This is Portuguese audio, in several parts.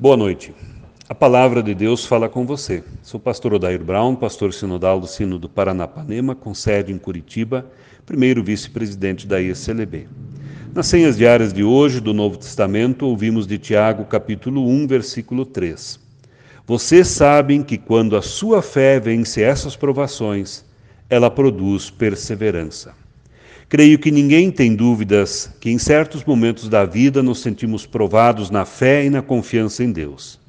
Boa noite. A palavra de Deus fala com você. Sou pastor Odair Brown, pastor sinodal do Sino do Paranapanema, com sede em Curitiba, primeiro vice-presidente da ICLB. Nas senhas diárias de hoje do Novo Testamento, ouvimos de Tiago, capítulo 1, versículo 3. Vocês sabem que quando a sua fé vence essas provações, ela produz perseverança. Creio que ninguém tem dúvidas que em certos momentos da vida nos sentimos provados na fé e na confiança em Deus.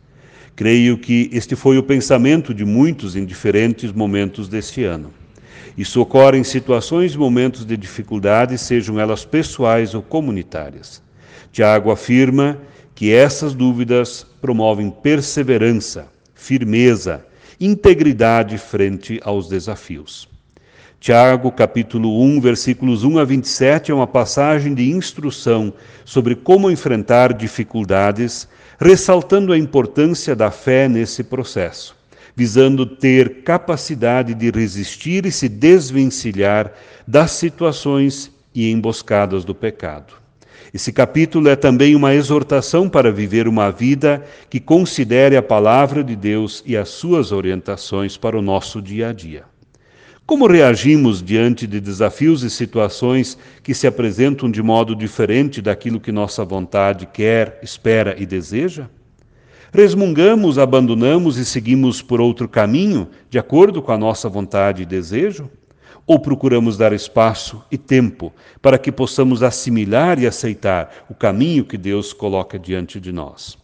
Creio que este foi o pensamento de muitos em diferentes momentos deste ano. Isso ocorre em situações e momentos de dificuldade, sejam elas pessoais ou comunitárias. Tiago afirma que essas dúvidas promovem perseverança, firmeza, integridade frente aos desafios. Tiago, capítulo 1, versículos 1 a 27, é uma passagem de instrução sobre como enfrentar dificuldades, ressaltando a importância da fé nesse processo, visando ter capacidade de resistir e se desvencilhar das situações e emboscadas do pecado. Esse capítulo é também uma exortação para viver uma vida que considere a palavra de Deus e as suas orientações para o nosso dia a dia. Como reagimos diante de desafios e situações que se apresentam de modo diferente daquilo que nossa vontade quer, espera e deseja? Resmungamos, abandonamos e seguimos por outro caminho, de acordo com a nossa vontade e desejo? Ou procuramos dar espaço e tempo para que possamos assimilar e aceitar o caminho que Deus coloca diante de nós?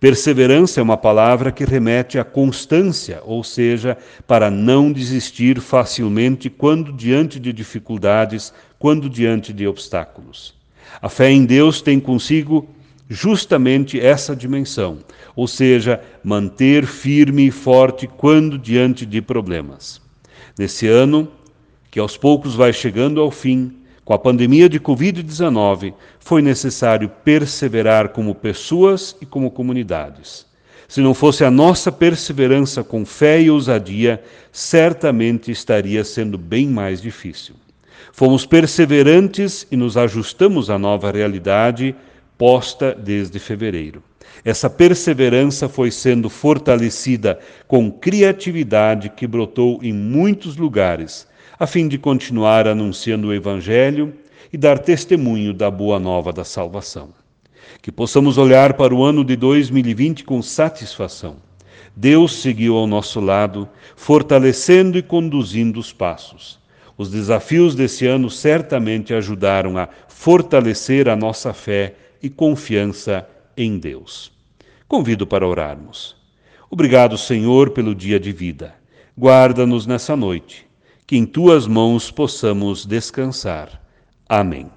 Perseverança é uma palavra que remete à constância, ou seja, para não desistir facilmente quando diante de dificuldades, quando diante de obstáculos. A fé em Deus tem consigo justamente essa dimensão, ou seja, manter firme e forte quando diante de problemas. Nesse ano, que aos poucos vai chegando ao fim, com a pandemia de Covid-19, foi necessário perseverar como pessoas e como comunidades. Se não fosse a nossa perseverança com fé e ousadia, certamente estaria sendo bem mais difícil. Fomos perseverantes e nos ajustamos à nova realidade posta desde fevereiro. Essa perseverança foi sendo fortalecida com criatividade que brotou em muitos lugares a fim de continuar anunciando o Evangelho e dar testemunho da boa nova da salvação. Que possamos olhar para o ano de 2020 com satisfação. Deus seguiu ao nosso lado, fortalecendo e conduzindo os passos. Os desafios desse ano certamente ajudaram a fortalecer a nossa fé e confiança em Deus. Convido para orarmos. Obrigado, Senhor, pelo dia de vida. Guarda-nos nessa noite que em tuas mãos possamos descansar. Amém.